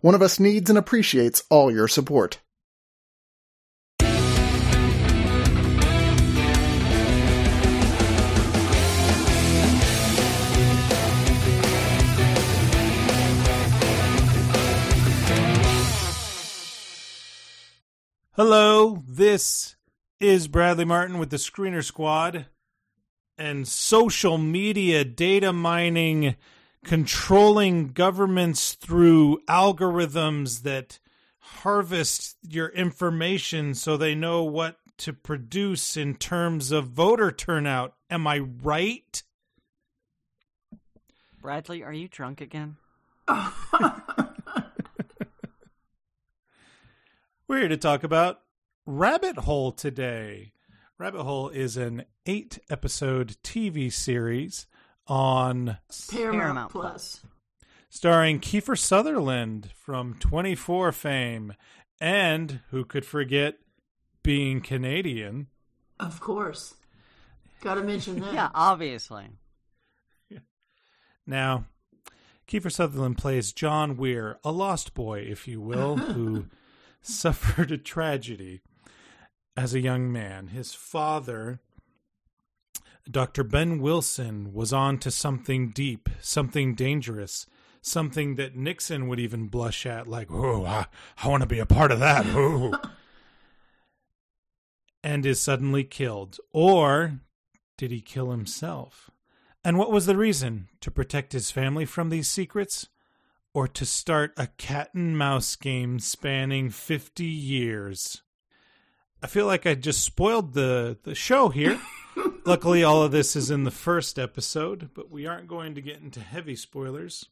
One of us needs and appreciates all your support. Hello, this is Bradley Martin with the Screener Squad and social media data mining, controlling governments through algorithms that harvest your information so they know what to produce in terms of voter turnout. Am I right? Bradley, are you drunk again? We're here to talk about Rabbit Hole today. Rabbit Hole is an eight episode TV series on Paramount, Paramount Plus. starring Kiefer Sutherland from 24 fame and who could forget being Canadian. Of course. Gotta mention that. Yeah, obviously. Now, Kiefer Sutherland plays John Weir, a lost boy, if you will, who suffered a tragedy as a young man. His father, Dr. Ben Wilson, was on to something deep, something dangerous, something that Nixon would even blush at, like, oh, I, I want to be a part of that. And is suddenly killed. Or did he kill himself? And what was the reason? To protect his family from these secrets? Or to start a cat and mouse game spanning 50 years? I feel like I just spoiled the, the show here. Luckily, all of this is in the first episode, but we aren't going to get into heavy spoilers.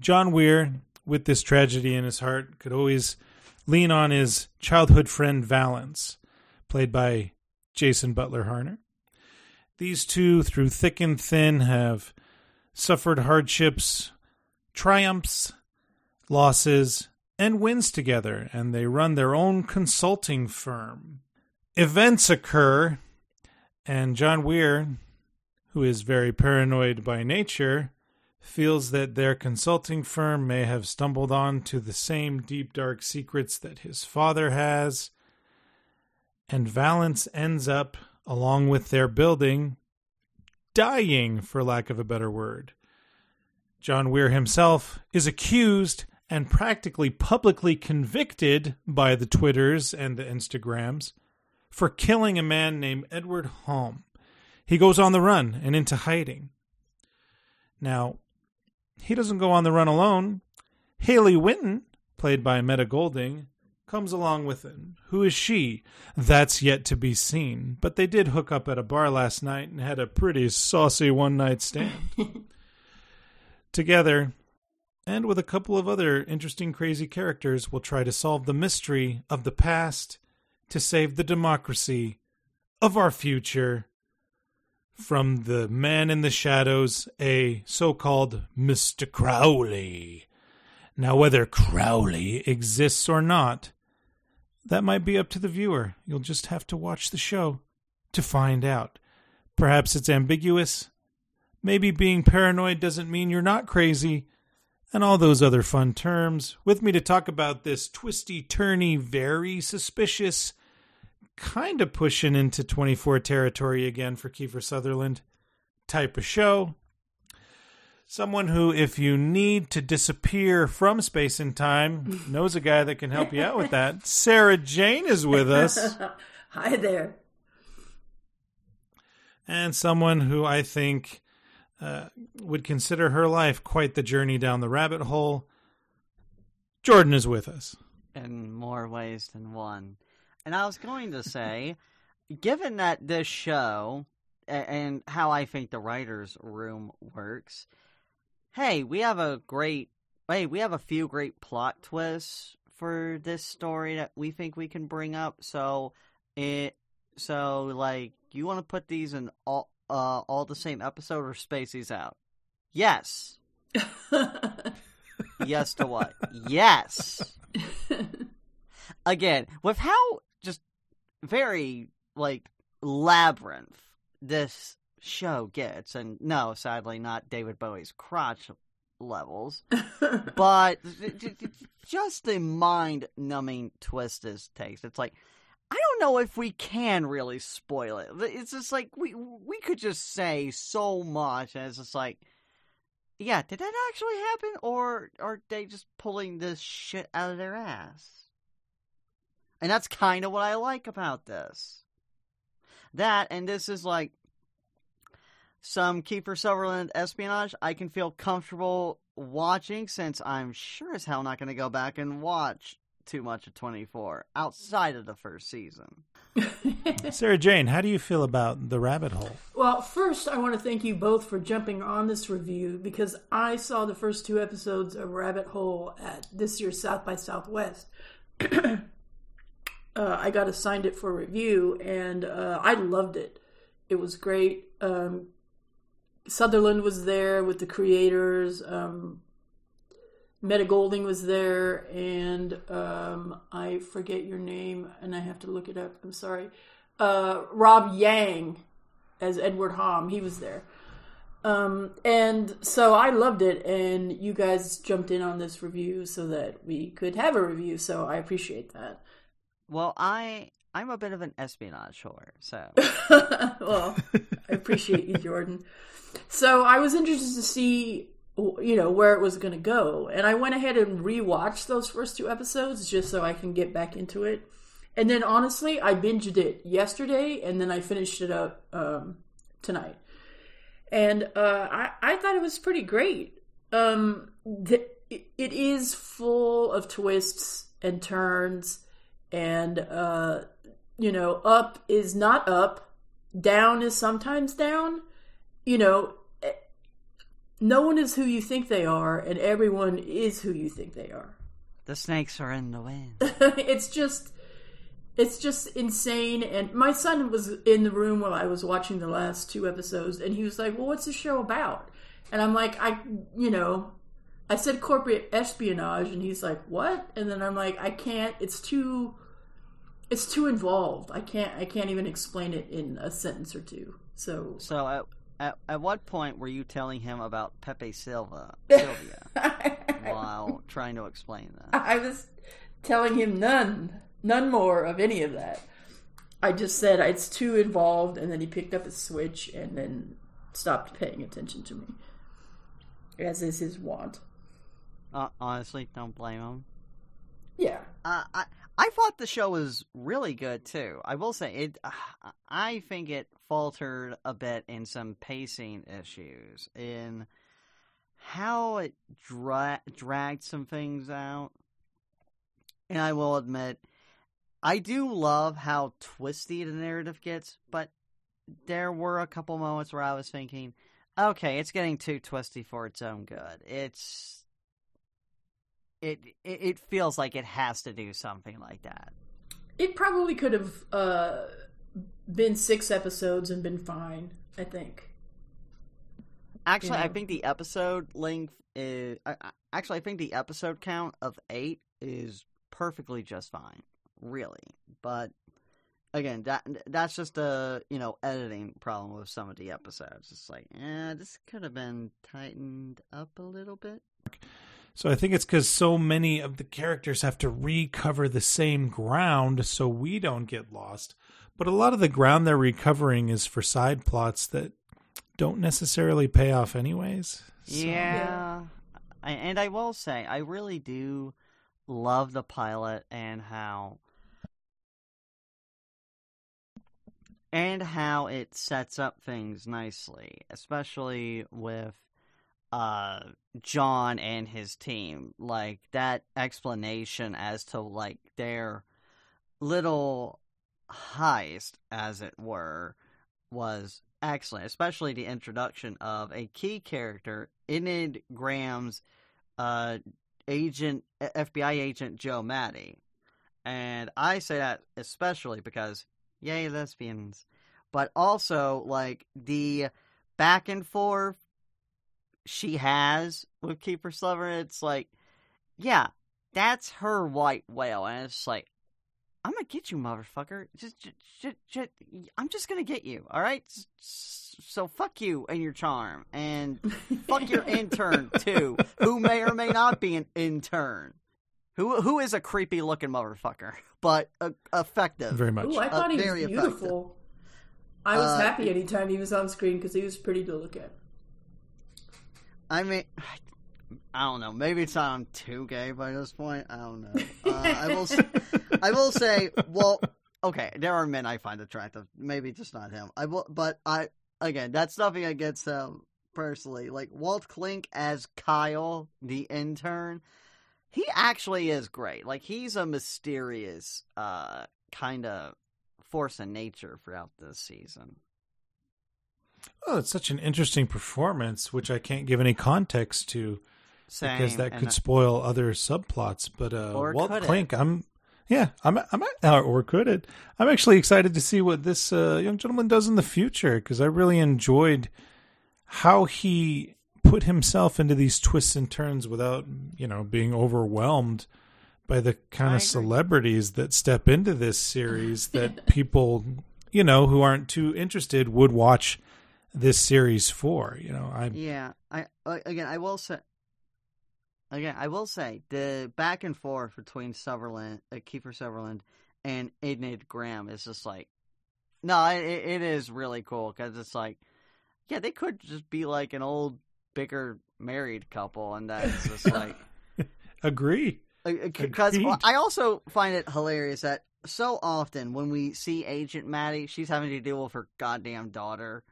John Weir, with this tragedy in his heart, could always lean on his childhood friend Valence, played by Jason Butler Harner. These two, through thick and thin, have suffered hardships, triumphs, losses, and wins together, and they run their own consulting firm. Events occur, and John Weir, who is very paranoid by nature, feels that their consulting firm may have stumbled on to the same deep dark secrets that his father has, and Valence ends up, along with their building, dying, for lack of a better word. John Weir himself is accused and practically publicly convicted by the Twitters and the Instagrams for killing a man named Edward Homm. He goes on the run and into hiding. Now, he doesn't go on the run alone. Haley Winton, played by Meta Golding, comes along with him. Who is she? That's yet to be seen. But they did hook up at a bar last night and had a pretty saucy one night stand. Together, and with a couple of other interesting, crazy characters, we'll try to solve the mystery of the past to save the democracy of our future from the man in the shadows, a so called Mr. Crowley. Now, whether Crowley exists or not, that might be up to the viewer. You'll just have to watch the show to find out. Perhaps it's ambiguous. Maybe being paranoid doesn't mean you're not crazy, and all those other fun terms. With me to talk about this twisty, turny, very suspicious, kind of pushing into 24 territory again for Kiefer Sutherland type of show. Someone who, if you need to disappear from space and time, knows a guy that can help you out with that. Sarah Jane is with us. Hi there. and someone who I think uh, would consider her life quite the journey down the rabbit hole. Jordan is with us. In more ways than one. And I was going to say, given that this show and how I think the writers' room works. Hey, we have a great. Hey, we have a few great plot twists for this story that we think we can bring up. So it. So like, you want to put these in all uh all the same episode or space these out? Yes. yes to what? Yes. Again, with how just very like labyrinth this show gets, and no, sadly, not David Bowie's crotch levels, but just the mind numbing twist this takes. It's like, I don't know if we can really spoil it. It's just like we we could just say so much, and it's just like, yeah, did that actually happen, or are they just pulling this shit out of their ass? And that's kind of what I like about this. That, and this is like some Kiefer Sutherland espionage I can feel comfortable watching since I'm sure as hell not going to go back and watch too much of 24 outside of the first season. Sarah Jane, how do you feel about The Rabbit Hole? Well, first, I want to thank you both for jumping on this review because I saw the first two episodes of Rabbit Hole at this year's South by Southwest. uh, I got assigned it for review and uh, I loved it. It was great. Um, Sutherland was there with the creators. Um, Meta Golding was there, and um, I forget your name, and I have to look it up. I'm sorry. Uh, Rob Yang as Edward Homm, he was there. Um, and so I loved it, and you guys jumped in on this review so that we could have a review. So I appreciate that. Well, I I'm a bit of an espionage whore, so well, I appreciate you, Jordan. So I was interested to see, you know, where it was going to go, and I went ahead and rewatched those first two episodes just so I can get back into it. And then honestly, I binged it yesterday, and then I finished it up um, tonight. And uh, I I thought it was pretty great. Um, it is full of twists and turns, and uh, you know, up is not up, down is sometimes down you know, no one is who you think they are, and everyone is who you think they are. The snakes are in the wind. it's just, it's just insane. And my son was in the room while I was watching the last two episodes, and he was like, "Well, what's the show about?" And I'm like, "I, you know." I said corporate espionage, and he's like, "What?" And then I'm like, "I can't. It's too, it's too involved. I can't. I can't even explain it in a sentence or two. So, so uh, at at, at what point were you telling him about Pepe Silva Sylvia while trying to explain that? I was telling him none, none more of any of that. I just said it's too involved, and then he picked up his switch and then stopped paying attention to me, as is his wont. Uh, honestly, don't blame him. Yeah. Uh, I I thought the show was really good too. I will say it. I think it faltered a bit in some pacing issues in how it dra- dragged some things out. And I will admit, I do love how twisty the narrative gets, but there were a couple moments where I was thinking, okay, it's getting too twisty for its own good. It's it it feels like it has to do something like that. It probably could have uh, been six episodes and been fine. I think. Actually, you know? I think the episode length is. I, actually, I think the episode count of eight is perfectly just fine, really. But again, that that's just a you know editing problem with some of the episodes. It's like, yeah, this could have been tightened up a little bit. So I think it's because so many of the characters have to recover the same ground so we don't get lost. But a lot of the ground they're recovering is for side plots that don't necessarily pay off, anyways. So. Yeah. And I will say, I really do love the pilot and how. And how it sets up things nicely, especially with uh John and his team. Like that explanation as to like their little heist as it were was excellent, especially the introduction of a key character, Enid Graham's uh, agent, FBI agent Jo Madi. And I say that especially because, yay, lesbians. But also, like, the back and forth she has with Kiefer Sutherland, it's like, yeah, that's her white whale. And it's like, I'm gonna get you, motherfucker. Just, just, just, just I'm just gonna get you. All right. So fuck you and your charm, and fuck your intern too, who may or may not be an intern. Who who is a creepy looking motherfucker, but uh, effective. Very much. Ooh, I thought Uh, he was very beautiful. I was Uh, happy anytime he was on screen because he was pretty to look at. I mean, I don't know. Maybe it's not I'm too gay by this point. I don't know. Uh, I will. I will say. Well, okay. There are men I find attractive. Maybe just not him. I will. But I again, that's nothing against him personally. Like Walt Klink as Kyle, the intern. He actually is great. Like he's a mysterious uh kind of force in nature throughout this season. Oh, it's such an interesting performance, which I can't give any context to Same, because that could spoil other subplots. But uh, Walt it? I'm yeah, I'm I'm uh, or could it? I'm actually excited to see what this uh, young gentleman does in the future because I really enjoyed how he put himself into these twists and turns without you know being overwhelmed by the kind of celebrities that step into this series that people you know who aren't too interested would watch this series for you know i Yeah, I again, I will say. Again, I will say the back and forth between Sutherland, uh, Kiefer Sutherland, and Enid Graham is just like, no, it, it is really cool because it's like, yeah, they could just be like an old, bigger married couple, and that's just like, agree because. I also find it hilarious that so often when we see Agent Madi, she's having to deal with her goddamn daughter,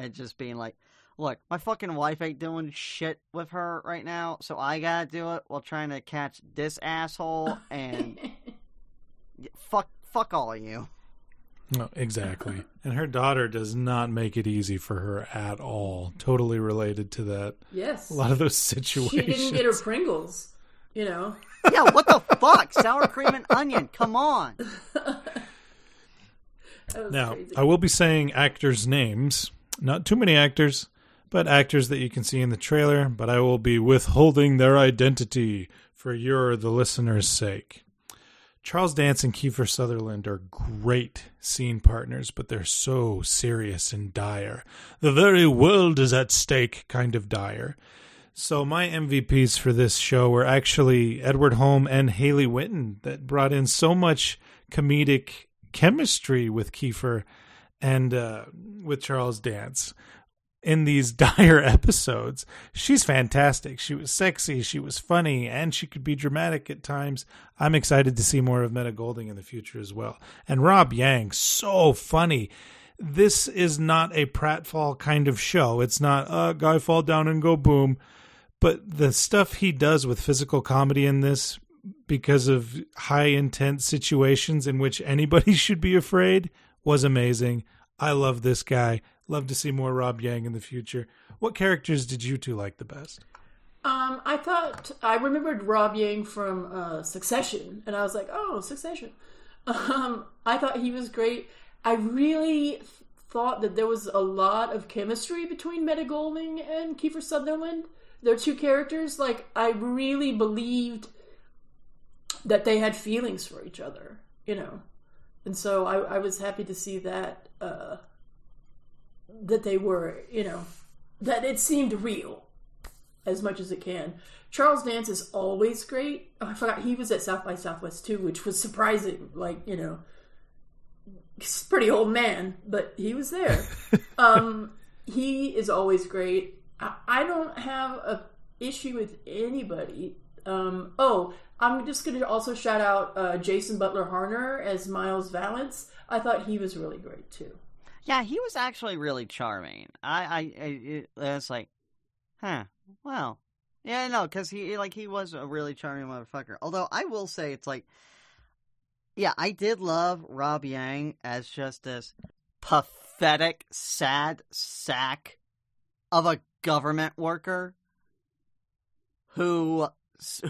and just being like, "Look, my fucking wife ain't doing shit with her right now, so I gotta do it while trying to catch this asshole and fuck, fuck all of you." No, exactly. and her daughter does not make it easy for her at all. Totally related to that. yes. A lot of those situations. she didn't get her Pringles, you know. Yeah, what the fuck? Sour cream and onion. Come on. Now, crazy. I will be saying actors' names. Not too many actors, but actors that you can see in the trailer, but I will be withholding their identity for your, the listener's sake. Charles Dance and Kiefer Sutherland are great scene partners, but they're so serious and dire. The very world is at stake, kind of dire. So my MVPs for this show were actually Edward Homm and Haley Winton that brought in so much comedic chemistry with Kiefer and uh, with Charles Dance in these dire episodes. She's fantastic. She was sexy, she was funny, and she could be dramatic at times. I'm excited to see more of Meta Golding in the future as well. And Rob Yang, so funny. This is not a pratfall kind of show. It's not a uh, guy fall down and go boom. But the stuff he does with physical comedy in this, because of high intense situations in which anybody should be afraid, was amazing. I love this guy. Love to see more Rob Yang in the future. What characters did you two like the best? Um, I thought I remembered Rob Yang from uh, Succession, and I was like, "Oh, Succession." Um, I thought he was great. I really th- thought that there was a lot of chemistry between Meta Golding and Kiefer Sutherland. Their two characters, like I really believed that they had feelings for each other, you know, and so I, I was happy to see that uh, that they were, you know, that it seemed real as much as it can. Charles Dance is always great. Oh, I forgot he was at South by Southwest too, which was surprising. Like you know, he's a pretty old man, but he was there. um, he is always great. I, I don't have a issue with anybody. Um, oh, I'm just going to also shout out uh, Jason Butler Harner as Miles Valence. I thought he was really great too. Yeah, he was actually really charming. I, I, I it, it's like, huh, well, yeah, no, because he, like, he was a really charming motherfucker. Although I will say, it's like, yeah, I did love Rob Yang as just this pathetic, sad sack of a government worker who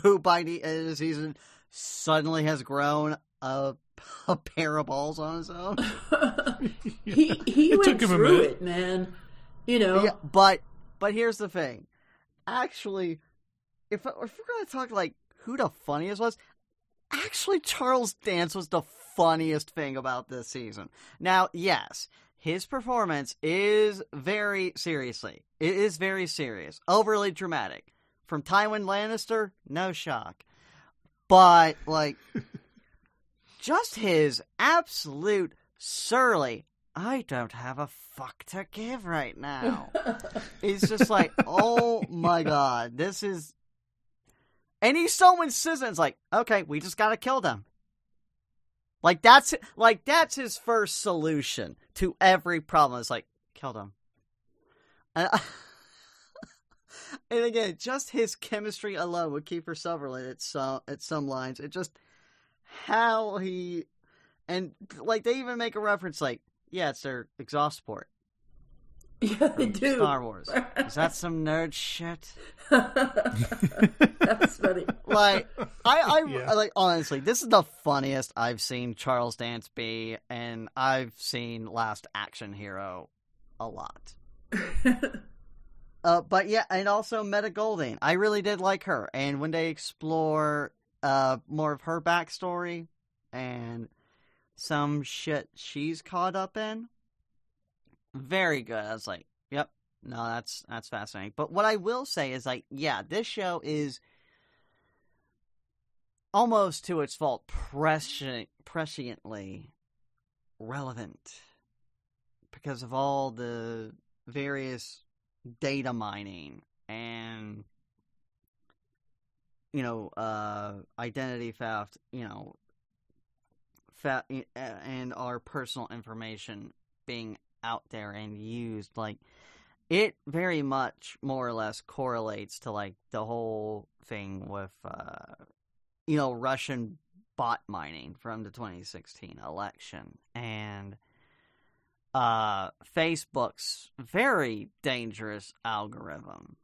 who by the end of the season suddenly has grown a, a pair of balls on his own. he he It went took him a through minute. it, man. You know, Yeah, but but here's the thing. Actually, if if we're gonna talk like who the funniest was, actually Charles Dance was the funniest thing about this season. Now, yes, his performance is very seriously. It is very serious, overly dramatic. From Tywin Lannister, no shock. But like just his absolute surly I don't have a fuck to give right now. It's just like, oh my god, this is. And he's so insistent. It's like, okay, we just gotta kill them. Like that's like that's his first solution to every problem. It's like, kill them. And, and again, just his chemistry alone with Kiefer Sutherland at some at some lines, it just how he and like they even make a reference like, yeah, it's their exhaust port. yeah, they do. Star Wars. Is that some nerd shit? That's funny. Like, I, I, Yeah. like honestly, this is the funniest I've seen Charles Dance be, and I've seen Last Action Hero a lot. Uh, but yeah, and also Meta Golding. I really did like her, and when they explore uh more of her backstory and some shit she's caught up in, very good. I was like, yep, no, that's that's fascinating. But what I will say is like, yeah, this show is almost to its fault prescient, presciently relevant because of all the various data mining and you know uh identity theft you know and our personal information being out there and used like it very much more or less correlates to like the whole thing with uh you know Russian bot mining from the 2016 election. And uh Facebook's very dangerous algorithm.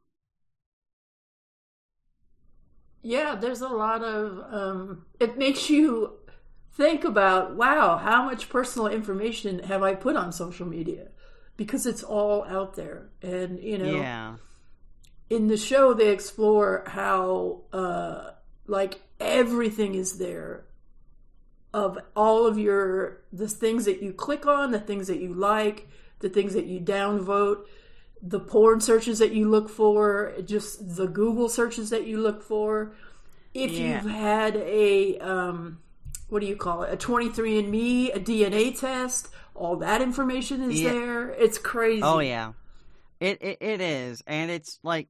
Yeah, there's a lot of. Um, it makes you think about, wow, how much personal information have I put on social media? Because it's all out there, and you know, Yeah. in the show they explore how, uh, like everything is there of all of your the things that you click on, the things that you like, the things that you downvote, the porn searches that you look for, just the Google searches that you look for. If Yeah. you've had a um, what do you call it? A 23andMe, a DNA test, all that information is Yeah. there. It's crazy. Oh yeah. It, it it is and it's like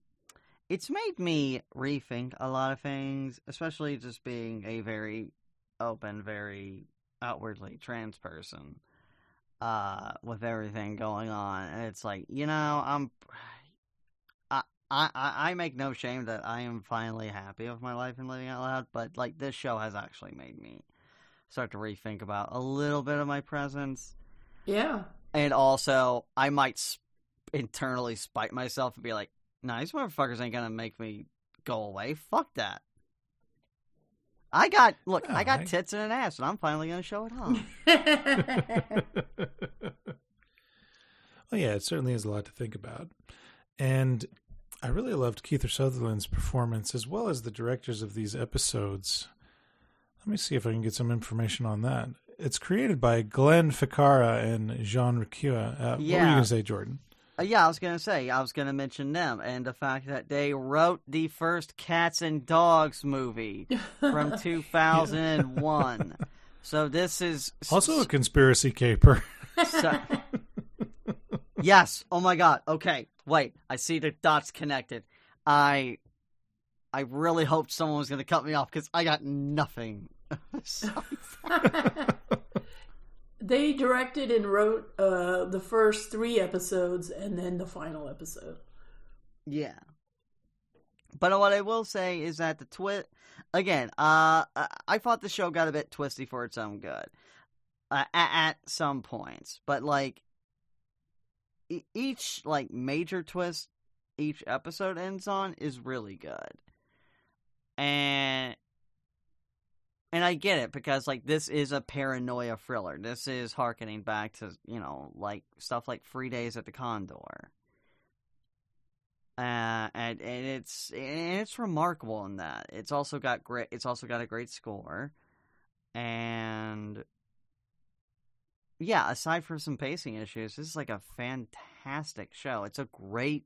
it's made me rethink a lot of things, especially just being a very open, very outwardly trans person. Uh with everything going on. And it's like, you know, I'm I, I, I make no shame that I am finally happy with my life and living out loud, but like this show has actually made me start to rethink about a little bit of my presence. Yeah. And also, I might sp- internally spite myself and be like, nah, these motherfuckers ain't gonna make me go away. Fuck that. I got, look, I got Alright. tits and an ass, and I'm finally gonna show it off. well, yeah, it certainly is a lot to think about. And I really loved Keith Sutherland's performance as well as the directors of these episodes. Let me see if I can get some information on that. It's created by Glenn Ficarra and John Requa. Uh, What were you going to say, Jordan? Uh, yeah, I was gonna say, I was gonna mention them, and the fact that they wrote the first Cats and Dogs movie from 2001. So this is Also a conspiracy caper. So- yes. Oh my god. Okay. Wait. I see the dots connected. I I really hoped someone was going to cut me off because I got nothing. They directed and wrote uh, the first three episodes and then the final episode. yeah. But what I will say is that the twist again. Uh, I- thought the show got a bit twisty for its own good uh, at, at some points, but like each like major twist each episode ends on is really good. And and I get it because like this is a paranoia thriller. This is harkening back to, you know, like stuff like Three Days at the Condor. Uh, and, and it's and it's remarkable in that. It's also got great it's also got a great score. And yeah, aside from some pacing issues, this is like a fantastic show. It's a great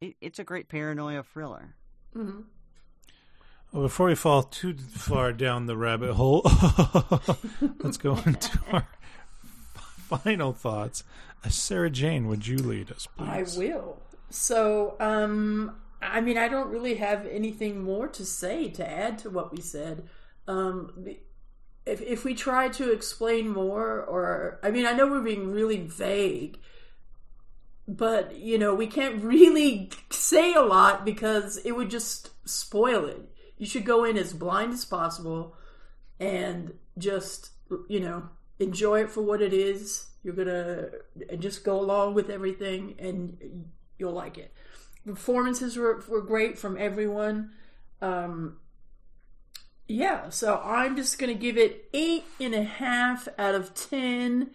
it, it's a great paranoia thriller. hmm Well, before we fall too far down the rabbit hole, let's go into our final thoughts. Uh, Sarah Jane, would you lead us, I will. So, um, I mean, I don't really have anything more to say to add to what we said. Um, if if we try to explain more, or I mean, I know we're being really vague, but you know, we can't really say a lot because it would just spoil it. You should go in as blind as possible and just you know enjoy it for what it is. You're gonna and just go along with everything, and you'll like it. Performances were were great from everyone. Um, yeah, so I'm just gonna give it eight and a half out of ten.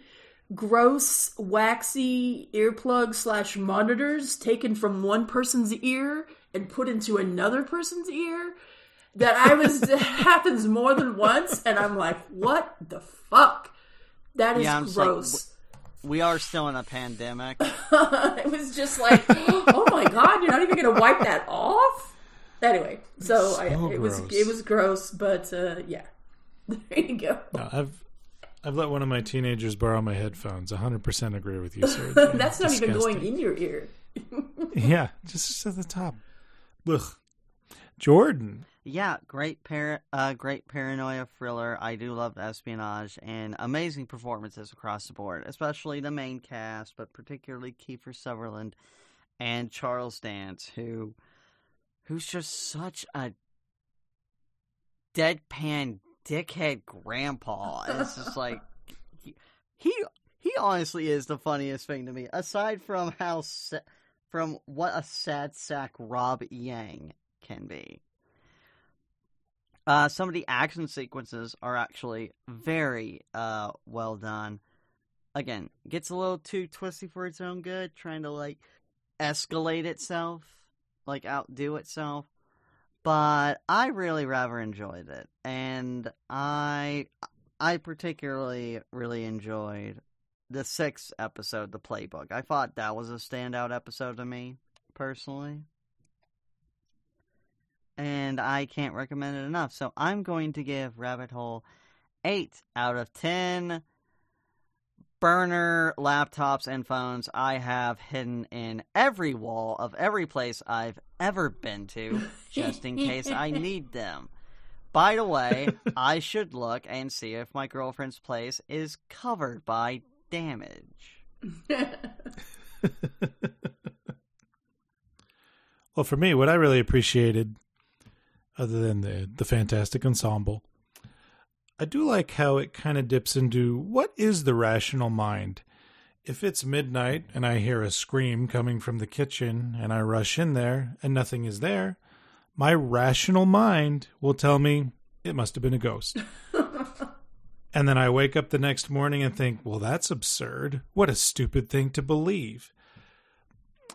Gross, waxy earplugs slash monitors taken from one person's ear and put into another person's ear. That I was that happens more than once, and I'm like, what the fuck? That is Yeah, I'm like, gross. We are still in a pandemic. it was just like, oh my god, you're not even gonna wipe that off. Anyway, so, I, So it was gross. it was gross, but uh, yeah, there you go. No, I've I've let one of my teenagers borrow my headphones. 100% agree with you, sir. That's not even going in your ear. Yeah, just at the top. Ugh. Jordan. Yeah, great par- uh, great paranoia thriller. I do love espionage and amazing performances across the board, especially the main cast, but particularly Kiefer Sutherland and Charles Dance, who who's just such a deadpan dickhead grandpa. And It's just like he he, he honestly is the funniest thing to me, aside from how from what a sad sack Rob Yang can be. Uh, some of the action sequences are actually very uh, well done. Again, gets a little too twisty for its own good, trying to like escalate itself, like outdo itself. But I really rather enjoyed it, and I I particularly really enjoyed the sixth episode, the playbook. I thought that was a standout episode to me personally and I can't recommend it enough. So I'm going to give Rabbit Hole 8 out of 10 burner laptops and phones I have hidden in every wall of every place I've ever been to, just in case I need them. By the way, I should look and see if my girlfriend's place is covered by damage. Well, for me, what I really appreciated, other than the the fantastic ensemble, I do like how it kind of dips into what is the rational mind. If it's midnight and I hear a scream coming from the kitchen and I rush in there and nothing is there, my rational mind will tell me it must have been a ghost. and then I wake up the next morning and think, well, that's absurd. What a stupid thing to believe.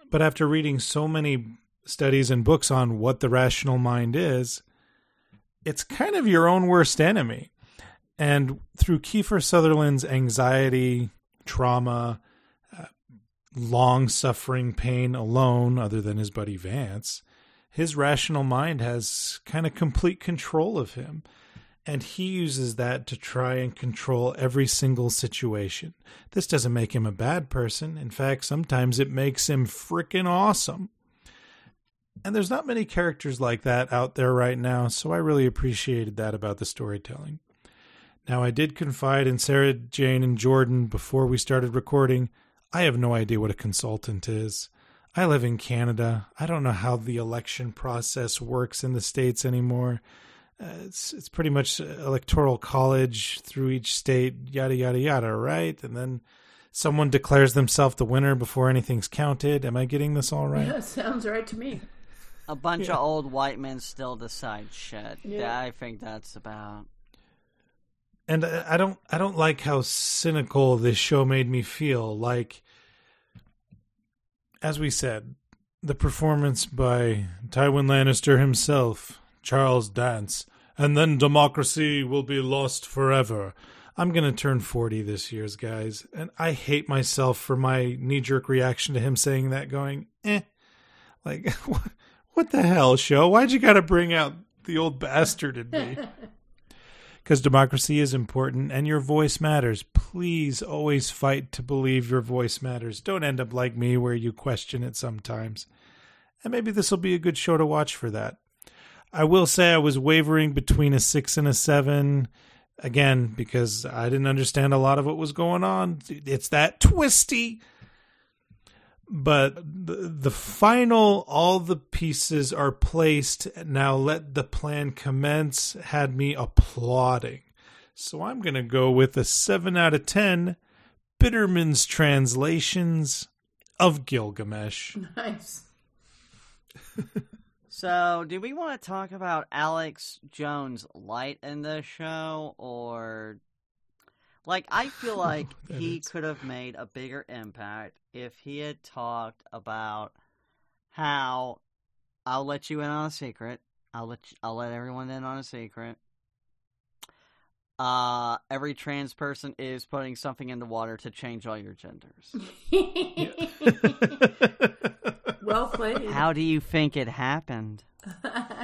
But after reading so many studies and books on what the rational mind is, it's kind of your own worst enemy. And through Kiefer Sutherland's anxiety, trauma, uh, long suffering pain alone, other than his buddy Vance, his rational mind has kind of complete control of him. And he uses that to try and control every single situation. This doesn't make him a bad person. In fact, sometimes it makes him frickin' awesome. And there's not many characters like that out there right now, so I really appreciated that about the storytelling. Now, I did confide in Sarah Jane and Jordan before we started recording. I have no idea what a consultant is. I live in Canada. I don't know how the election process works in the States anymore. Uh, it's it's pretty much electoral college through each state, yada yada yada, right? And then someone declares themselves the winner before anything's counted. Am I getting this all right? Yeah, sounds right to me. A bunch of old white men still decide shit. Yeah. I think that's about. and I I don't I don't like how cynical this show made me feel. Like, as we said, the performance by Tywin Lannister himself, Charles Dance, and then democracy will be lost forever. I'm gonna turn forty this year, guys, and I hate myself for my knee jerk reaction to him saying that. Going, eh, like what the hell, show? Why'd you gotta bring out the old bastard in me? because democracy is important and your voice matters. Please always fight to believe your voice matters. Don't end up like me where you question it sometimes. And maybe this will be a good show to watch for that. I will say I was wavering between a six and a seven. Again, because I didn't understand a lot of what was going on. It's that twisty. But the, the final, all the pieces are placed. Now let the plan commence had me applauding. So I'm going to go with a 7 out of 10 Bitterman's translations of Gilgamesh. Nice. So, do we want to talk about Alex Jones light in the show, or like I feel like That he is- could have made a bigger impact if he had talked about how I'll let you in on a secret. I'll let you, I'll let everyone in on a secret. Uh, every trans person is putting something in the water to change all your genders. well played. How do you think it happened?